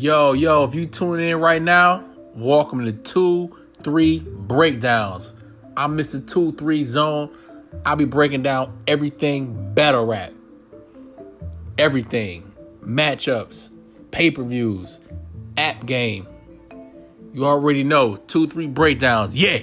Yo, yo, if you tuning in right now, welcome to 2 3 Breakdowns. I'm Mr. 2 3 Zone. I'll be breaking down everything battle rap. Everything. Matchups, pay per views, app game. You already know 2 3 Breakdowns. Yeah.